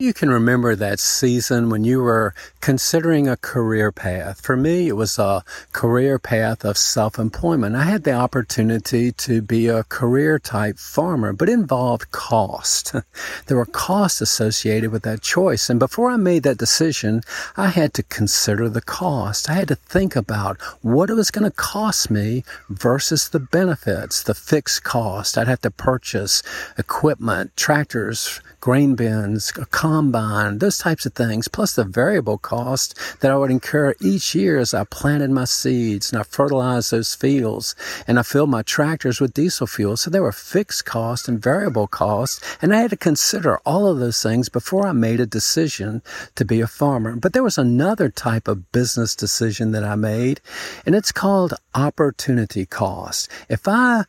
You can remember that season when you were considering a career path. For me, it was a career path of self-employment. I had the opportunity to be a career type farmer, but involved cost. there were costs associated with that choice. And before I made that decision, I had to consider the cost. I had to think about what it was going to cost me versus the benefits, the fixed cost. I'd have to purchase equipment, tractors, grain bins, a combine, those types of things, plus the variable cost that I would incur each year as I planted my seeds and I fertilized those fields and I filled my tractors with diesel fuel. So there were fixed costs and variable costs. And I had to consider all of those things before I made a decision to be a farmer. But there was another type of business decision that I made and it's called opportunity cost. If I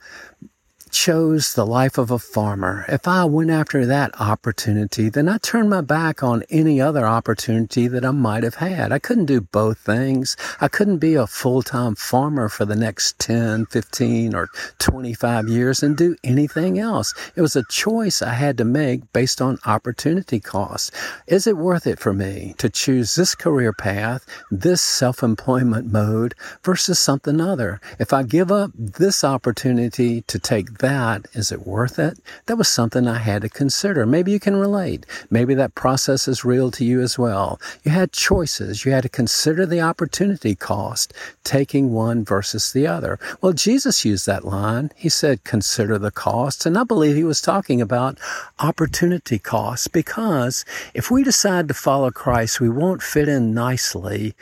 chose the life of a farmer, if I went after that opportunity, then I turned my back on any other opportunity that I might have had. I couldn't do both things. I couldn't be a full-time farmer for the next 10, 15, or 25 years and do anything else. It was a choice I had to make based on opportunity cost. Is it worth it for me to choose this career path, this self-employment mode versus something other? If I give up this opportunity to take that, is it worth it? That was something I had to consider. Maybe you can relate. Maybe that process is real to you as well. You had choices. You had to consider the opportunity cost, taking one versus the other. Well, Jesus used that line. He said, consider the cost. And I believe he was talking about opportunity costs because if we decide to follow Christ, we won't fit in nicely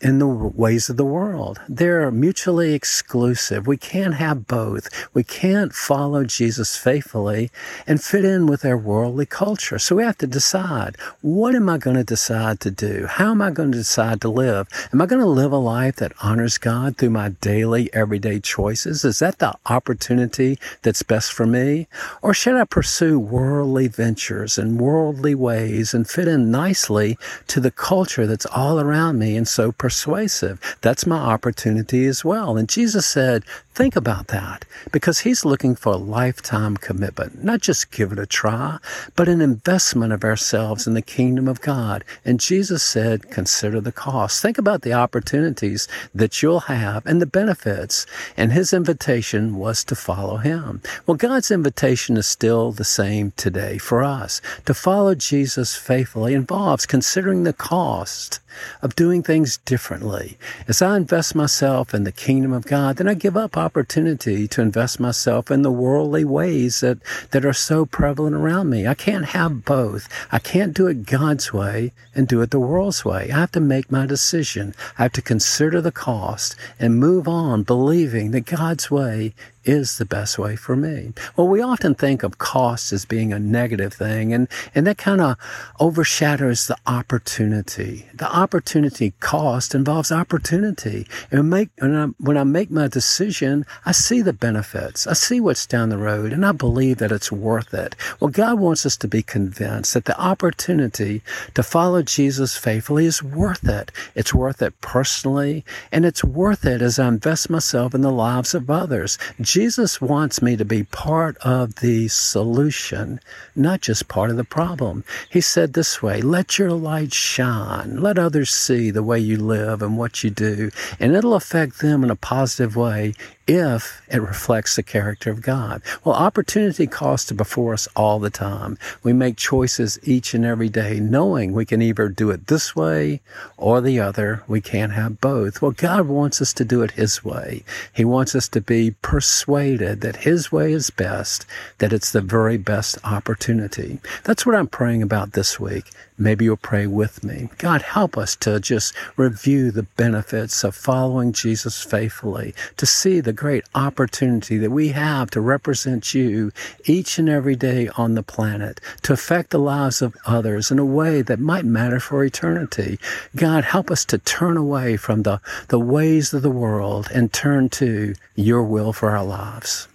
in the ways of the world. They're mutually exclusive. We can't have both. We can't follow Jesus faithfully and fit in with their worldly culture. So we have to decide, what am I going to decide to do? How am I going to decide to live? Am I going to live a life that honors God through my daily, everyday choices? Is that the opportunity that's best for me? Or should I pursue worldly ventures and worldly ways and fit in nicely to the culture that's all around me and so persuasive. That's my opportunity as well. And Jesus said, think about that because he's looking for a lifetime commitment, not just give it a try, but an investment of ourselves in the kingdom of God. And Jesus said, consider the cost. Think about the opportunities that you'll have and the benefits. And his invitation was to follow him. Well, God's invitation is still the same today for us. To follow Jesus faithfully involves considering the cost of doing things differently. As I invest myself in the kingdom of God, then I give up opportunity to invest myself in the worldly ways that, that are so prevalent around me. I can't have both. I can't do it God's way and do it the world's way. I have to make my decision. I have to consider the cost and move on believing that God's way is the best way for me. Well, we often think of cost as being a negative thing, and, and that kind of overshadows the opportunity. The opportunity cost involves opportunity. And make, when, I, when I make my decision, I see the benefits. I see what's down the road, and I believe that it's worth it. Well, God wants us to be convinced that the opportunity to follow Jesus faithfully is worth it. It's worth it personally, and it's worth it as I invest myself in the lives of others. Jesus wants me to be part of the solution, not just part of the problem. He said this way, let your light shine. Let others see the way you live and what you do, and it'll affect them in a positive way if it reflects the character of God. Well, opportunity costs are before us all the time. We make choices each and every day, knowing we can either do it this way or the other. We can't have both. Well, God wants us to do it His way. He wants us to be persuaded that His way is best, that it's the very best opportunity. That's what I'm praying about this week. Maybe you'll pray with me. God, help us to just review the benefits of following Jesus faithfully, to see the great opportunity that we have to represent you each and every day on the planet, to affect the lives of others in a way that might matter for eternity. God, help us to turn away from the, the ways of the world and turn to your will for our lives.